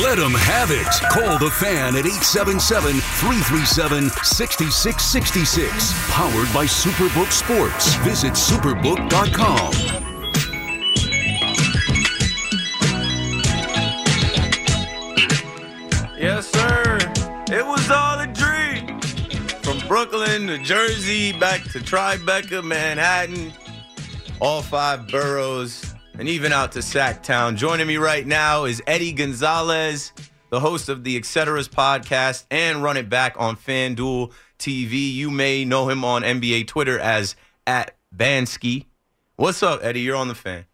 Let them have it. Call the fan at 877 337 6666. Powered by Superbook Sports. Visit superbook.com. Yes, sir. It was all a dream. From Brooklyn to Jersey, back to Tribeca, Manhattan, all five boroughs, and even out to Sactown. Joining me right now is Eddie Gonzalez, the host of the Etceteras podcast and Run It Back on FanDuel TV. You may know him on NBA Twitter as at Bansky. What's up, Eddie? You're on the fan.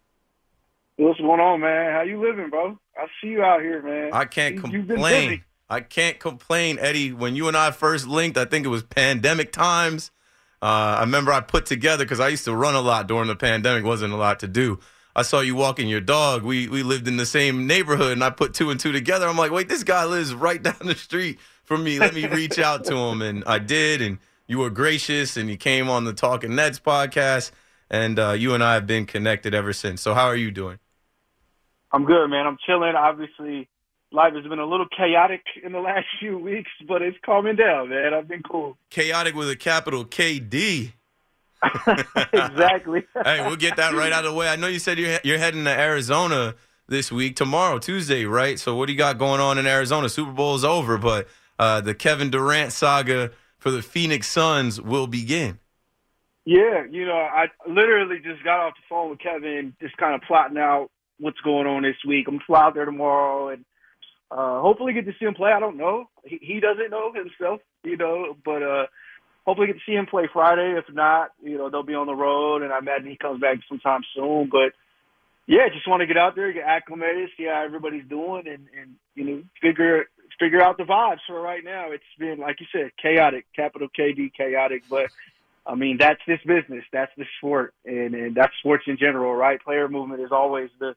What's going on, man? How you living, bro? I see you out here, man. I can't You- complain. I can't complain, Eddie. When you and I first linked, I think it was pandemic times. Uh, I remember I put together because I used to run a lot during the pandemic. wasn't a lot to do. I saw you walking your dog. We we lived in the same neighborhood, and I put two and two together. I'm like, wait, this guy lives right down the street from me. Let me reach out to him, and I did. And you were gracious, and you came on the Talking Nets podcast, and uh, you and I have been connected ever since. So how are you doing? I'm good, man. I'm chilling. Obviously, life has been a little chaotic in the last few weeks, but it's calming down, man. I've been cool. Chaotic with a capital KD. exactly. hey, we'll get that right out of the way. I know you said you're you're heading to Arizona this week, tomorrow, Tuesday, right? So what do you got going on in Arizona? Super Bowl is over, but uh, the Kevin Durant saga for the Phoenix Suns will begin. Yeah, you know, I literally just got off the phone with Kevin, just kind of plotting out what's going on this week. I'm gonna fly out there tomorrow and uh hopefully get to see him play. I don't know. He, he doesn't know himself, you know, but uh hopefully get to see him play Friday. If not, you know, they'll be on the road and I imagine he comes back sometime soon. But yeah, just want to get out there, get acclimated, see how everybody's doing and, and you know, figure figure out the vibes for right now. It's been like you said, chaotic, capital KD chaotic, but I mean, that's this business. That's the sport, and and that's sports in general, right? Player movement is always the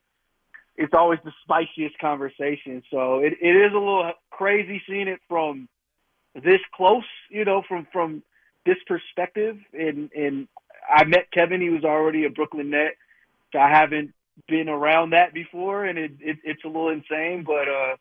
it's always the spiciest conversation. So it, it is a little crazy seeing it from this close, you know, from from this perspective. And and I met Kevin; he was already a Brooklyn Net. So I haven't been around that before, and it, it it's a little insane, but uh,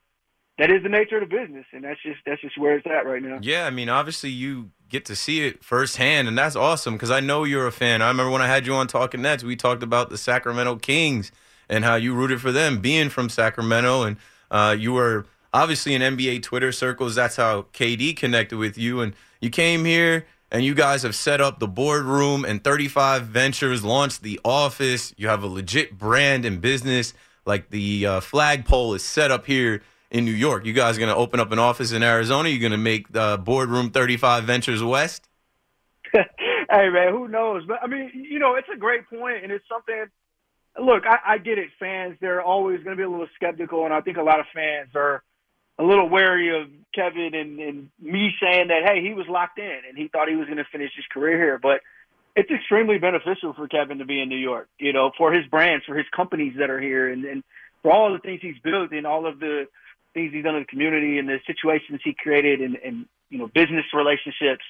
that is the nature of the business, and that's just that's just where it's at right now. Yeah, I mean, obviously you get to see it firsthand, and that's awesome because I know you're a fan. I remember when I had you on Talking Nets, we talked about the Sacramento Kings and how you rooted for them, being from Sacramento, and uh, you were obviously in NBA Twitter circles. That's how KD connected with you, and you came here. And you guys have set up the boardroom and 35 Ventures, launched the office. You have a legit brand and business. Like the uh, flagpole is set up here in New York. You guys are going to open up an office in Arizona? You're going to make uh, Boardroom 35 Ventures West? hey man, who knows? But I mean, you know, it's a great point, and it's something. Look, I, I get it. Fans, they're always going to be a little skeptical, and I think a lot of fans are a little wary of Kevin and, and me saying that, hey, he was locked in and he thought he was going to finish his career here. But it's extremely beneficial for Kevin to be in New York, you know, for his brands, for his companies that are here, and, and for all the things he's built and all of the things he's done in the community and the situations he created and, and you know, business relationships.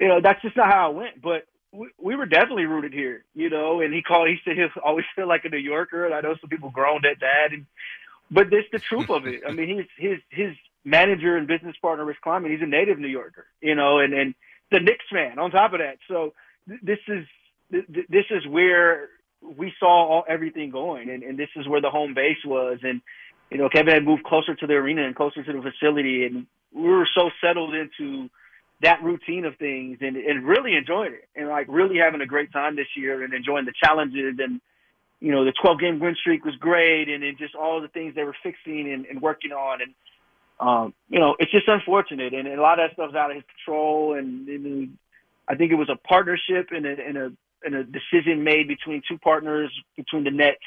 You know, that's just not how it went. But we, we were definitely rooted here, you know, and he called, he said he'll always feel like a New Yorker. And I know some people groaned at that. And, but it's the truth of it. I mean, his, his, his manager and business partner, Rich Kleiman, he's a native New Yorker, you know, and, and the Knicks fan on top of that. So th- this is, th- this is where we saw all, everything going and, and this is where the home base was. And, you know, Kevin had moved closer to the arena and closer to the facility and we were so settled into that routine of things and, and really enjoying it and like really having a great time this year and enjoying the challenges and, you know, the 12 game win streak was great and then just all the things they were fixing and, and working on. And, um, you know, it's just unfortunate and, and a lot of that stuff's out of his control. And, and I think it was a partnership and a, and a, and a decision made between two partners, between the Nets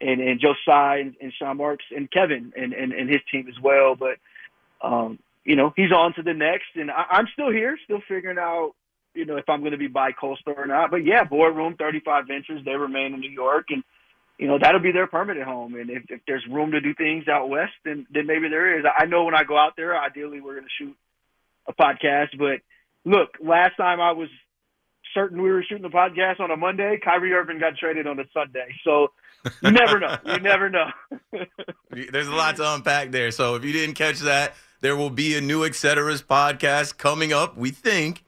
and, and Joe Tsai and, and Sean Marks and Kevin and, and, and his team as well. But, um, you know, he's on to the next and I, I'm still here, still figuring out, you know, if I'm going to be bi-coastal or not. But yeah, Boardroom 35 Ventures, they remain in New York and, you know, that'll be their permanent home. And if, if there's room to do things out west, then, then maybe there is. I know when I go out there, ideally we're going to shoot a podcast. But look, last time I was certain we were shooting the podcast on a Monday, Kyrie Irving got traded on a Sunday. So you never know. You never know. There's a lot to unpack there. So if you didn't catch that, there will be a new Etceteras podcast coming up, we think,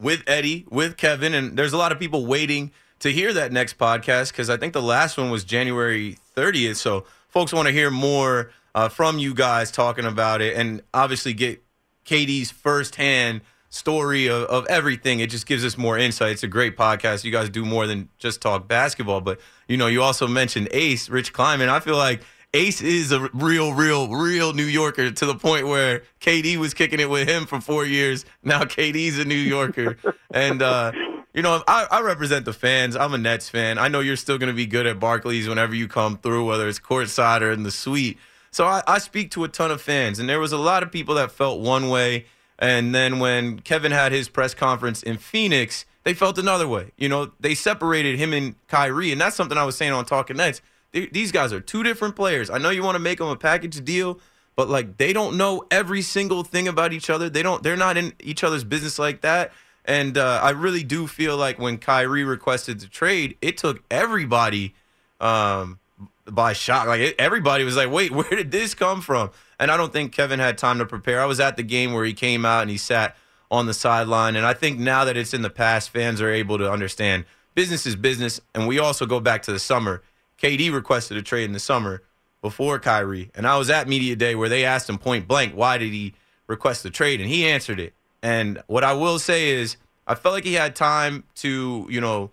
with Eddie, with Kevin. And there's a lot of people waiting to hear that next podcast because I think the last one was January 30th. So folks want to hear more uh, from you guys talking about it and obviously get KD's firsthand story of, of everything. It just gives us more insight. It's a great podcast. You guys do more than just talk basketball. But, you know, you also mentioned Ace, Rich Kleiman. I feel like Ace is a real, real, real New Yorker to the point where KD was kicking it with him for four years. Now KD's a New Yorker. and, uh, you know, I, I, represent the fans. I'm a Nets fan. I know you're still going to be good at Barclays whenever you come through, whether it's courtside or in the suite. So I, I speak to a ton of fans, and there was a lot of people that felt one way and then when Kevin had his press conference in Phoenix, they felt another way. You know, they separated him and Kyrie, and that's something I was saying on Talking Nets. These guys are two different players. I know you want to make them a package deal, but like they don't know every single thing about each other. They don't. They're not in each other's business like that. And uh, I really do feel like when Kyrie requested the trade, it took everybody um, by shock. Like it, everybody was like, "Wait, where did this come from?" And I don't think Kevin had time to prepare. I was at the game where he came out and he sat on the sideline. And I think now that it's in the past, fans are able to understand business is business. And we also go back to the summer. KD requested a trade in the summer before Kyrie. And I was at Media Day where they asked him point blank, why did he request the trade? And he answered it. And what I will say is, I felt like he had time to, you know,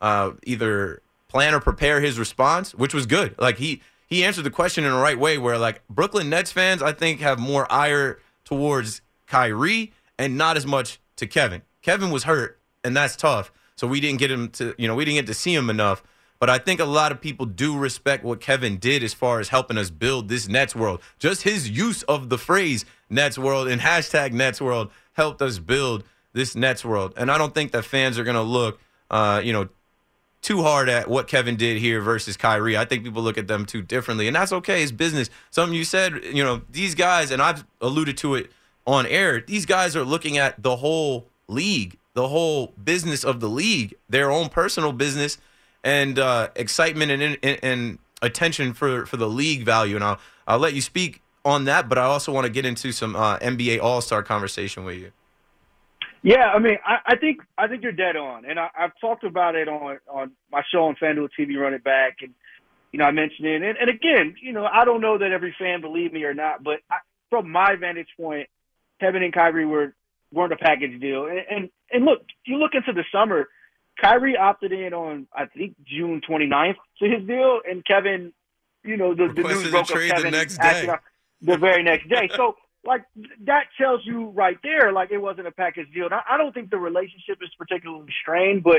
uh, either plan or prepare his response, which was good. Like he he answered the question in the right way. Where like Brooklyn Nets fans, I think have more ire towards Kyrie and not as much to Kevin. Kevin was hurt, and that's tough. So we didn't get him to you know we didn't get to see him enough. But I think a lot of people do respect what Kevin did as far as helping us build this Nets world. Just his use of the phrase Nets world and hashtag Nets world helped us build this Nets world. And I don't think that fans are going to look, uh, you know, too hard at what Kevin did here versus Kyrie. I think people look at them too differently, and that's okay. It's business. Something you said, you know, these guys, and I've alluded to it on air. These guys are looking at the whole league, the whole business of the league, their own personal business, and uh, excitement and, and, and attention for for the league value. And I'll I'll let you speak on that, but I also want to get into some uh, NBA All Star conversation with you. Yeah, I mean, I, I think I think you're dead on, and I, I've talked about it on on my show on FanDuel TV, Run It Back, and you know I mentioned it, and, and again, you know I don't know that every fan believed me or not, but I, from my vantage point, Kevin and Kyrie were weren't a package deal, and, and and look, you look into the summer, Kyrie opted in on I think June 29th to his deal, and Kevin, you know the, the news broke up Kevin the next day. the very next day, so like that tells you right there, like it wasn't a package deal. Now, I don't think the relationship is particularly strained, but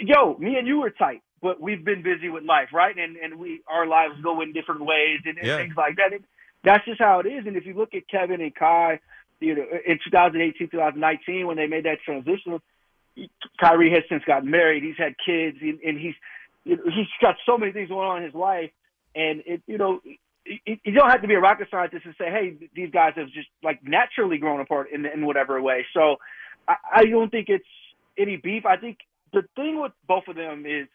yo, me and you were tight, but we've been busy with life, right? And and we our lives go in different ways and, and yeah. things like that. And that's just how it is. And if you look at Kevin and Kai, you know, in 2018, 2019, when they made that transition, Kyrie has since gotten married. He's had kids, and, he's he's got so many things going on in his life. And it, you know, you don't have to be a rocket scientist to say, hey, these guys have just like naturally grown apart in in whatever way. So I, I don't think it's any beef. I think the thing with both of them is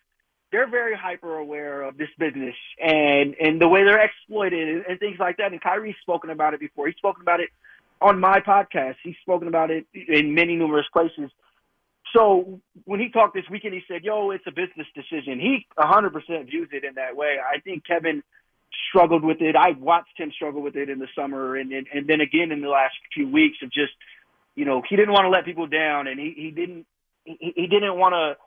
they're very hyper aware of this business and and the way they're exploited and, and things like that. And Kyrie's spoken about it before. He's spoken about it on my podcast. He's spoken about it in many numerous places. So when he talked this weekend, he said, "Yo, it's a business decision." He 100% views it in that way. I think Kevin struggled with it. I watched him struggle with it in the summer, and and, and then again in the last few weeks of just, you know, he didn't want to let people down, and he he didn't he, he didn't want to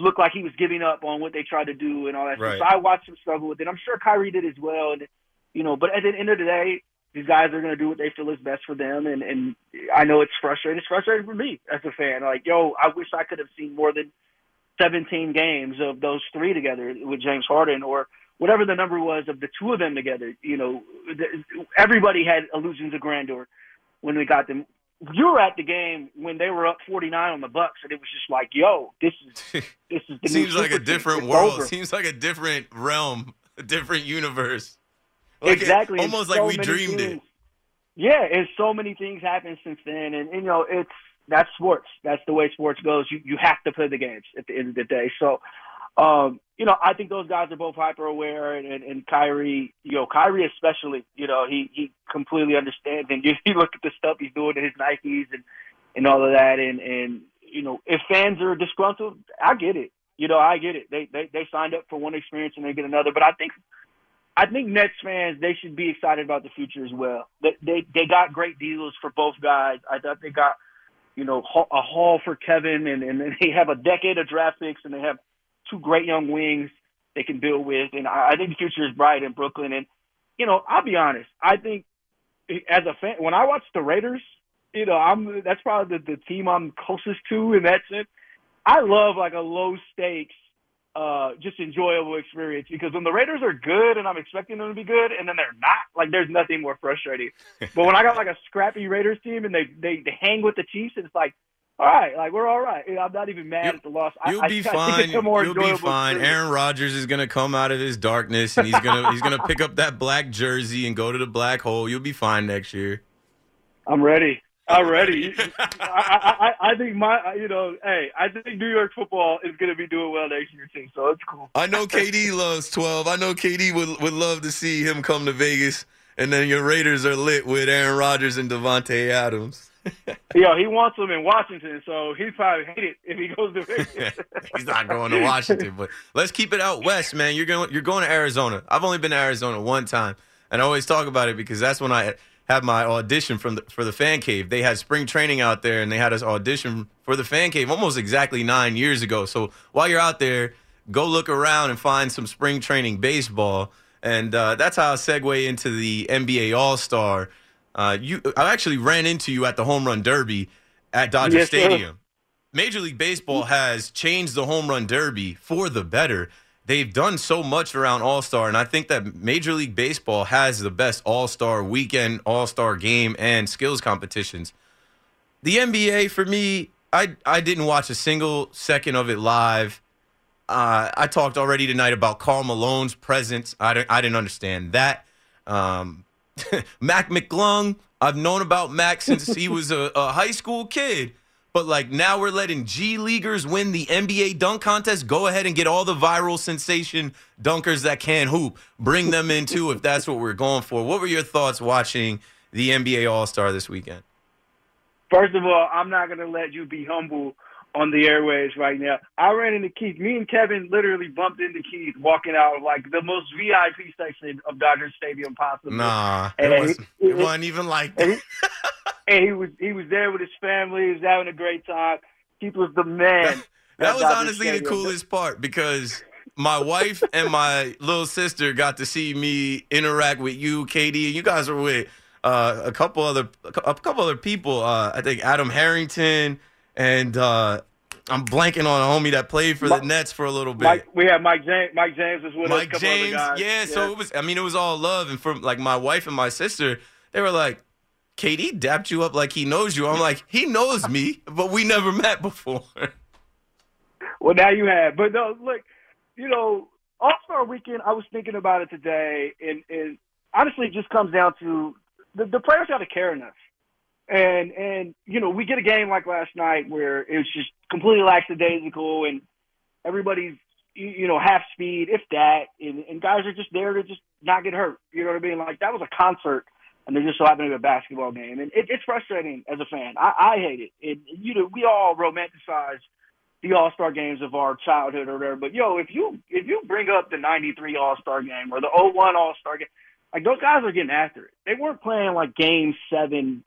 look like he was giving up on what they tried to do and all that right. stuff. So I watched him struggle with it. I'm sure Kyrie did as well, and you know, but at the end of the day, these guys are going to do what they feel is best for them, and and I know it's frustrating. It's frustrating for me as a fan. Like, yo, I wish I could have seen more than 17 games of those three together with James Harden or whatever the number was of the two of them together, you know, everybody had illusions of grandeur when we got them. You were at the game when they were up 49 on the Bucks, and it was just like, "Yo, this is this is the seems like a different world. Over. Seems like a different realm, a different universe. Like exactly, it, almost so like we dreamed things, it. Yeah, and so many things happened since then, and, and you know, it's that's sports. That's the way sports goes. You you have to play the games at the end of the day. So, um, you know, I think those guys are both hyper aware, and, and, and Kyrie, you know, Kyrie especially, you know, he he completely understands, and you, you look at the stuff he's doing in his Nikes and and all of that, and and you know, if fans are disgruntled, I get it. You know, I get it. They they they signed up for one experience and they get another, but I think I think Nets fans they should be excited about the future as well. They they, they got great deals for both guys. I thought they got you know a haul for Kevin, and and they have a decade of draft picks, and they have two great young wings they can build with, and I, I think the future is bright in Brooklyn. And you know, I'll be honest, I think as a fan, when I watch the Raiders, you know, I'm that's probably the, the team I'm closest to in that sense. I love like a low stakes uh, just enjoyable experience because when the Raiders are good and I'm expecting them to be good and then they're not, like there's nothing more frustrating. but when I got like a scrappy Raiders team and they, they, they hang with the Chiefs, it's like, all right, like we're all right. I'm not even mad you, at the loss. You'll I, be I, fine. I you'll be fine. Aaron Rodgers is gonna come out of his darkness and he's gonna he's gonna pick up that black jersey and go to the black hole. You'll be fine next year. I'm ready already. I, I, I think my, you know, hey, I think New York football is going to be doing well next year too, so it's cool. I know KD loves twelve. I know KD would would love to see him come to Vegas, and then your Raiders are lit with Aaron Rodgers and Davante Adams. Yo, he wants them in Washington, so he'd probably hate it if he goes to Vegas. He's not going to Washington, but let's keep it out west, man. You're going, you're going to Arizona. I've only been to Arizona one time, and I always talk about it because that's when I had my audition from the, for the fan cave. They had spring training out there, and they had us audition for the fan cave almost exactly nine years ago. So while you're out there, go look around and find some spring training baseball, and uh, that's how I segue into the NBA All Star. Uh, you, I actually ran into you at the home run derby at Dodger yes, Stadium. Sir. Major League Baseball has changed the home run derby for the better they've done so much around All Star, and I think that Major League Baseball has the best All Star weekend, All Star game, and skills competitions. The NBA, for me, I I didn't watch a single second of it live. Uh, I talked already tonight about Karl Malone's presence. I didn't, I didn't understand that. Um, Mac McClung, I've known about Mac since he was a, a high school kid. But like now we're letting G leaguers win the NBA dunk contest. Go ahead and get all the viral sensation dunkers that can hoop. Bring them in too if that's what we're going for. What were your thoughts watching the NBA All Star this weekend? First of all, I'm not going to let you be humble on the airways right now. I ran into Keith. Me and Kevin literally bumped into Keith walking out of like the most VIP section of Dodger Stadium possible. Nah, and it, was, wasn't even like that. and he was he was there with his family. He was having a great time. Keith was the man. that was honestly the coolest part because my wife and my little sister got to see me interact with you, KD, and you guys were with uh, a couple other a couple other people. Uh, I think Adam Harrington and uh, I'm blanking on a homie that played for the Nets for a little bit. Mike, we had Mike James. Mike James was with Mike us. James, yeah, yeah. So it was. I mean, it was all love, and from like my wife and my sister, they were like, KD dapped you up like he knows you. I'm like, he knows me, but we never met before. well, now you have. But no, look, you know, All Star Weekend. I was thinking about it today, and, and honestly, it just comes down to the, the players got to care enough. And and you know, we get a game like last night where it was just completely lackadaisical, and everybody's you know half speed, if that, and, and guys are just there to just not get hurt. You know what I mean? Like that was a concert and they're just so happen to be a basketball game, and it, it's frustrating as a fan. I, I hate it. it. You know, we all romanticize the All Star games of our childhood or whatever, but yo, if you if you bring up the '93 All Star game or the 01 All Star game, like those guys are getting after it. They weren't playing like Game Seven,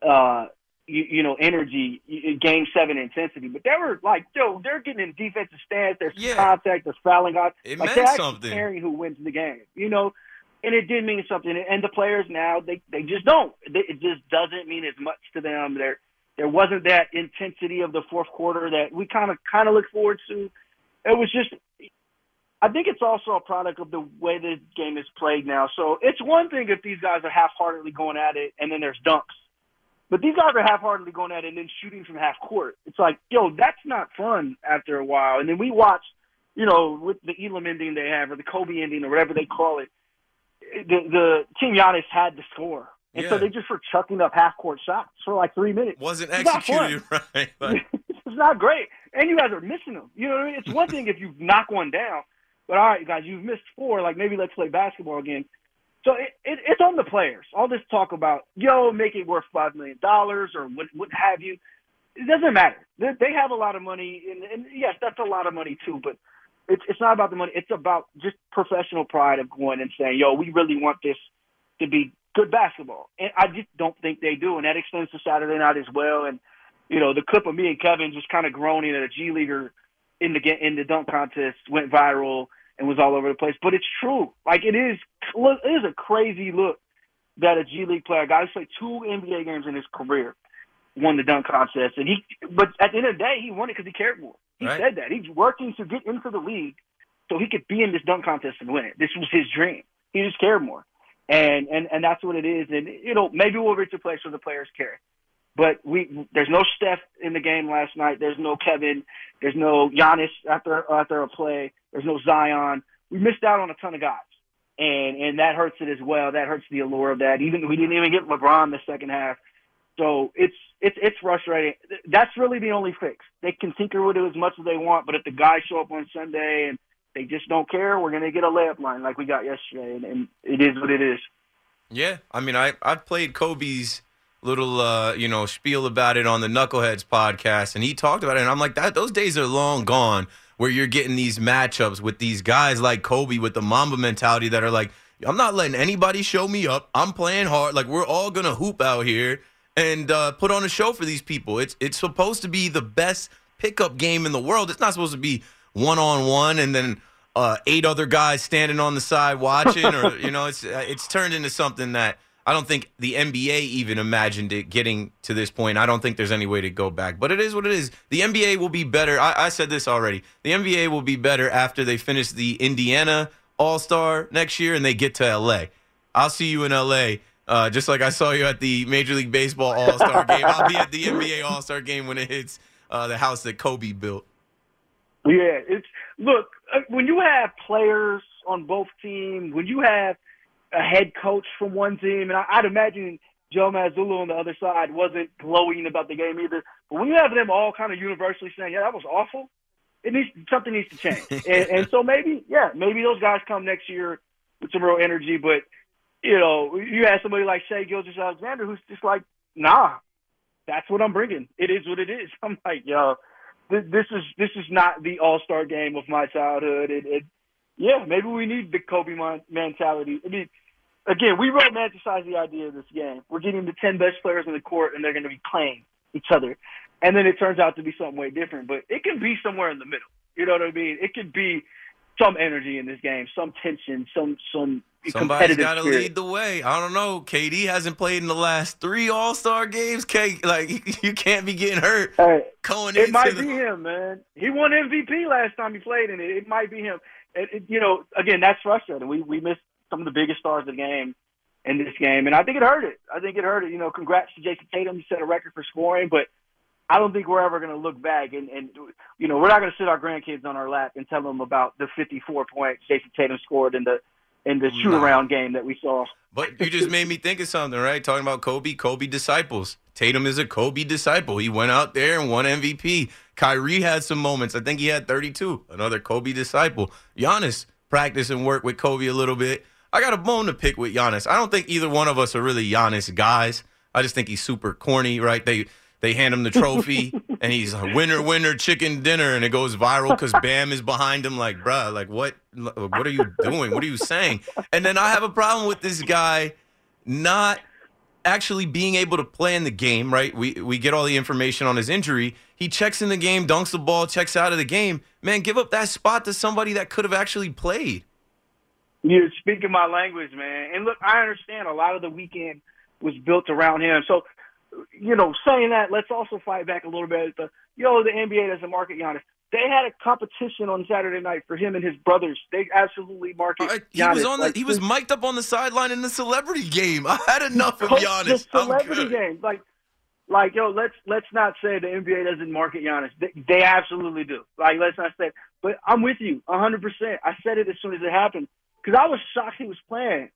uh, you, you know, energy, Game Seven intensity, but they were like, yo, they're getting in defensive stance. There's yeah. contact. There's fouling out. It like, meant they're something. caring who wins the game. You know and it did mean something. And the players now they they just don't. It just doesn't mean as much to them. There there wasn't that intensity of the fourth quarter that we kind of kind of look forward to. It was just. I think it's also a product of the way the game is played now. So it's one thing if these guys are half-heartedly going at it, and then there's dunks. But these guys are half-heartedly going at it and then shooting from half court. It's like, yo, that's not fun after a while. And then we watch, you know, with the Elam ending they have or the Kobe ending or whatever they call it the the Team Giannis had to score. And Yeah. so they just were chucking up half court shots for like three minutes. Wasn't executed right. Like, it's not great. And you guys are missing them. You know what I mean? It's one thing if you knock one down, but all right, guys, you've missed four. Like maybe let's play basketball again. So it, it, it's on the players. All this talk about yo make it worth five million dollars or what what have you. It doesn't matter. They, they have a lot of money, and, and yes, that's a lot of money too. But it's it's not about the money. It's about just professional pride of going and saying, yo, we really want this to be good basketball. And I just don't think they do, and that extends to Saturday night as well. And you know, the clip of me and Kevin just kind of groaning at a G leaguer in the in the dunk contest went viral and was all over the place. But it's true. Like it is, it is a crazy look that a G League player, guy who's played two NBA games in his career, won the dunk contest. And he, but at the end of the day, he won it because he cared more. He Right. said that he's working to get into the league so he could be in this dunk contest and win it. This was his dream. He just cared more. And and and that's what it is. And you know, maybe we'll reach a place where the players care. But we there's no Steph in the game last night. There's no Kevin. There's no Giannis after after a play. There's no Zion. We missed out on a ton of guys, and and that hurts it as well. That hurts the allure of that. Even we didn't even get LeBron the second half. So it's it's it's frustrating. That's really the only fix. They can tinker with it as much as they want, but if the guys show up on Sunday and they just don't care, we're gonna get a layup line like we got yesterday, and, and it is what it is. Yeah, I mean, I I've played Kobe's little uh, you know spiel about it on the Knuckleheads podcast, and he talked about it, and I'm like, that those days are long gone, where you're getting these matchups with these guys like Kobe with the Mamba mentality that are like, I'm not letting anybody show me up. I'm playing hard. Like we're all gonna hoop out here and uh, put on a show for these people. It's it's supposed to be the best pickup game in the world. It's not supposed to be one on one and then uh, eight other guys standing on the side watching, or you know, it's uh, it's turned into something that I don't think the NBA even imagined it getting to this point. I don't think there's any way to go back, but it is what it is. The NBA will be better. I, I said this already. The NBA will be better after they finish the Indiana All Star next year and they get to LA. I'll see you in LA. Uh, just like I saw you at the Major League Baseball All Star game, I'll be at the NBA All Star game when it hits uh, the house that Kobe built. Yeah, it's look uh, when you have players on both teams, when you have a head coach from one team, and I, I'd imagine Joe Mazzulla on the other side wasn't glowing about the game either. But when you have them all kind of universally saying, "Yeah, that was awful," it needs something needs to change. and, and so maybe, yeah, maybe those guys come next year with some real energy. But you know, you have somebody like Shai Gilgeous-Alexander who's just like, "Nah, that's what I'm bringing. It is what it is." I'm like, yo th- this is this is not the All Star game of my childhood. It, it, yeah, maybe we need the Kobe mon- mentality. I mean, again, we romanticize the idea of this game. We're getting the ten best players in the court, and they're going to be playing each other, and then it turns out to be something way different. But it can be somewhere in the middle. You know what I mean? It could be some energy in this game, some tension, some some Somebody's got to lead the way. I don't know. KD hasn't played in the last three All Star games. K, like you can't be getting hurt Hey, going It might the. be him, man. He won MVP last time he played in it. It might be him. It, it, you know, again, that's frustrating. We we missed some of the biggest stars of the game in this game, and I think it hurt it. I think it hurt it. You know, congrats to Jayson Tatum. He set a record for scoring, but I don't think we're ever going to look back and and you know we're not going to sit our grandkids on our lap and tell them about the 54 points Jayson Tatum scored in the in the shoot around game that we saw. But you just made me think of something, right? Talking about Kobe, Kobe disciples. Tatum is a Kobe disciple. He went out there and won MVP. Kyrie had some moments. I think he had 32. Another Kobe disciple. Giannis practice and work with Kobe a little bit. I got a bone to pick with Giannis. I don't think either one of us are really Giannis guys. I just think he's super corny, right? They they hand him the trophy and he's a winner, winner, chicken dinner, and it goes viral because Bam is behind him. Like, bruh, like what? What are you doing? What are you saying? And then I have a problem with this guy not actually being able to play in the game, right? We we get all the information on his injury. He checks in the game, dunks the ball, checks out of the game. Man, give up that spot to somebody that could have actually played. You're speaking my language, man. And look, I understand a lot of the weekend was built around him. So, you know, saying that, let's also fight back a little bit. at The yo, the NBA doesn't market Giannis. They had a competition on Saturday night for him and his brothers. They absolutely market Uh, he Giannis. was on the Like, he was mic'd up on the sideline in the celebrity game. I had enough of Giannis. The celebrity game, like, like yo, let's let's not say the NBA doesn't market Giannis. They, they absolutely do. Like, let's not say. But I'm with you, 100. percent I said it as soon as it happened because I was shocked he was playing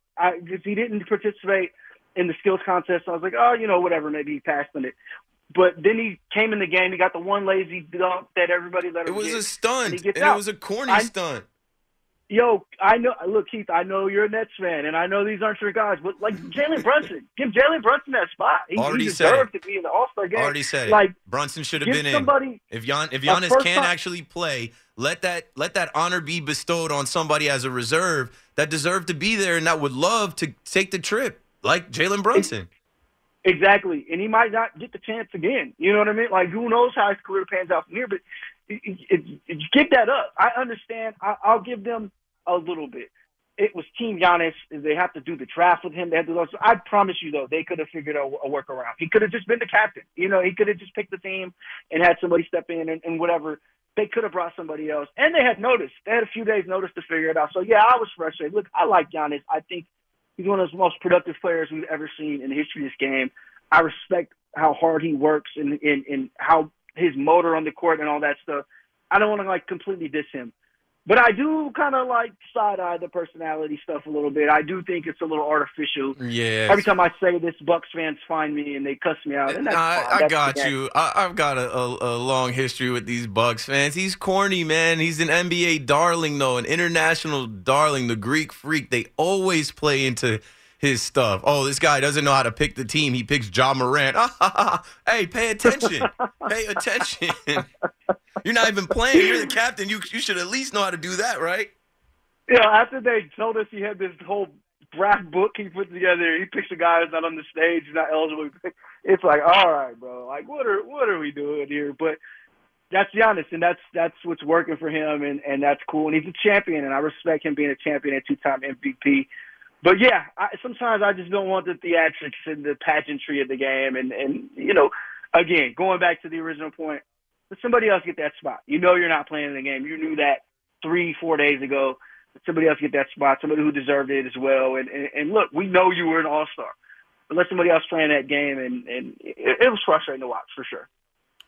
because he didn't participate in the skills contest. I was like, oh, you know, whatever, maybe he passed on it. But then he came in the game. He got the one lazy dunk that everybody let him It was get, a stunt, and and, he gets out. it was a corny I- stunt. Yo, I know. Look, Keith, I know you're a Nets fan, and I know these aren't your guys, but like Jalen Brunson, give Jalen Brunson that spot. He, Already he said deserved to be in the All Star game. Already said it. Like, Brunson should have been in. somebody. If Gian, if Giannis can time- actually play, let that let that honor be bestowed on somebody as a reserve that deserved to be there and that would love to take the trip, like Jalen Brunson. Exactly, and he might not get the chance again. You know what I mean? Like, who knows how his career pans out from here? But it, it, it, get that up. I understand. I, I'll give them a little bit. It was Team Giannis. They have to do the draft with him. They have to. So I promise you, though, they could have figured out a workaround. He could have just been the captain. You know, he could have just picked the team and had somebody step in and, and whatever. They could have brought somebody else, and they had notice. They had a few days' notice to figure it out. So yeah, I was frustrated. Look, I like Giannis. I think he's one of the most productive players we've ever seen in the history of this game. I respect how hard he works and, and, and how his motor on the court and all that stuff. I don't want to like completely diss him, but I do kind of like side eye the personality stuff a little bit. I do think it's a little artificial. Yeah. Every time I say this, Bucks fans find me and they cuss me out. And I, I got you. I, I've got a, a, a long history with these Bucks fans. He's corny, man. He's an NBA darling, though, an international darling, the Greek freak. They always play into his stuff. Oh, this guy doesn't know how to pick the team. He picks Ja Morant. hey, pay attention. pay attention. You're not even playing. You're the captain. You you should at least know how to do that, right? know, after they told us he had this whole draft book he put together, he picks a guy who's not on the stage, who's not eligible. It's like, all right, bro, like what are what are we doing here? But that's Giannis, and that's that's what's working for him, and and that's cool. And he's a champion, and I respect him being a champion and two-time MVP. But yeah, I, sometimes I just don't want the theatrics and the pageantry of the game, and and you know, again, going back to the original point, let somebody else get that spot. You know, you're not playing in the game. You knew that three, four days ago. Let somebody else get that spot. Somebody who deserved it as well. And and, and look, we know you were an all star, but let somebody else play in that game, and and it, it was frustrating to watch for sure.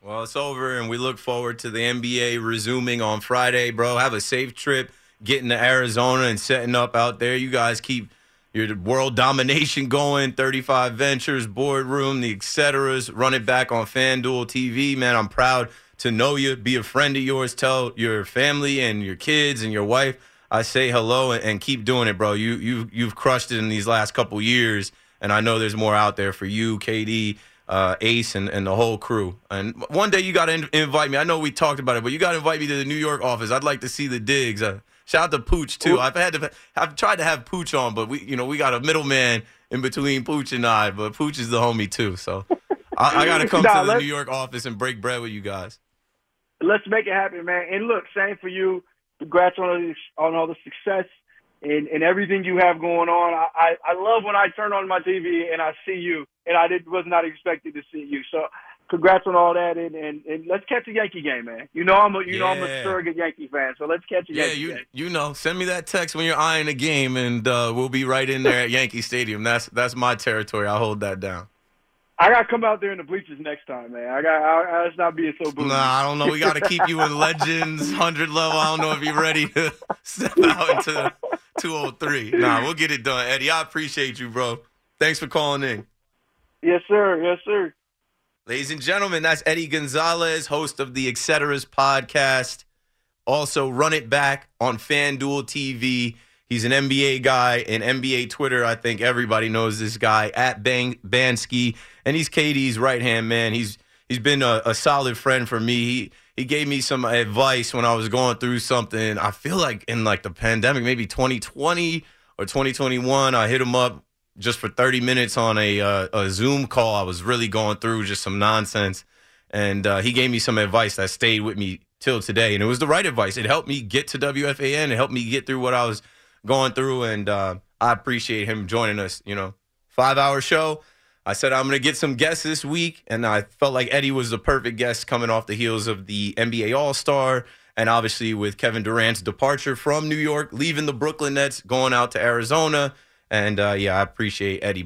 Well, it's over, and we look forward to the NBA resuming on Friday, bro. Have a safe trip getting to Arizona and setting up out there. You guys keep your world domination going, 35 Ventures, Boardroom, the et ceteras. Run it back on FanDuel TV, man. I'm proud to know you, be a friend of yours. Tell your family and your kids and your wife I say hello and, and keep doing it, bro. You, you, you've crushed it in these last couple years, and I know there's more out there for you, KD uh, Ace and, and the whole crew. And one day you got to in- invite me. I know we talked about it, but you got to invite me to the New York office. I'd like to see the digs. Uh, shout out to Pooch too. I've had to. I've tried to have Pooch on, but we, you know, we got a middleman in between Pooch and I. But Pooch is the homie too, so I, I got to come Nah, to the New York office and break bread with you guys. Let's make it happen, man. And look, same for you. Congrats on all the, on all the success and, and everything you have going on. I, I, I love when I turn on my TV and I see you, and I did was not expecting to see you. So, congrats on all that, and, and, and let's catch a Yankee game, man. You know I'm a you know I'm a Yeah. surrogate Yankee fan, so let's catch a Yeah, Yankee you game. you you know, send me that text when you're eyeing a game, and uh, we'll be right in there at Yankee Stadium. That's that's my territory. I'll hold that down. I gotta come out there in the bleachers next time, man. I got I, I, let's not being so bougie. Nah, I don't know. We got to keep you in Legends 100 level. I don't know if you're ready to step out into 203. Nah, we'll get it done, Eddie. I appreciate you, bro. Thanks for calling in. Yes, sir. Yes, sir. Ladies and gentlemen, that's Eddie Gonzalez, host of the Etceteras podcast. Also, run it back on FanDuel TV. He's an NBA guy and NBA Twitter. I think everybody knows this guy at Bang Bansky, and he's KD's right hand man. He's he's been a, a solid friend for me. He he gave me some advice when I was going through something. I feel like in like the pandemic, maybe 2020 or 2021. I hit him up just for 30 minutes on a uh, a Zoom call. I was really going through just some nonsense, and uh, he gave me some advice that stayed with me till today, and it was the right advice. It helped me get to WFAN. It helped me get through what I was going through, and uh, I appreciate him joining us. You know, five hour show. I said I'm going to get some guests this week, and I felt like Eddie was the perfect guest coming off the heels of the NBA All Star, and obviously with Kevin Durant's departure from New York, leaving the Brooklyn Nets, going out to Arizona. And uh, yeah, I appreciate Eddie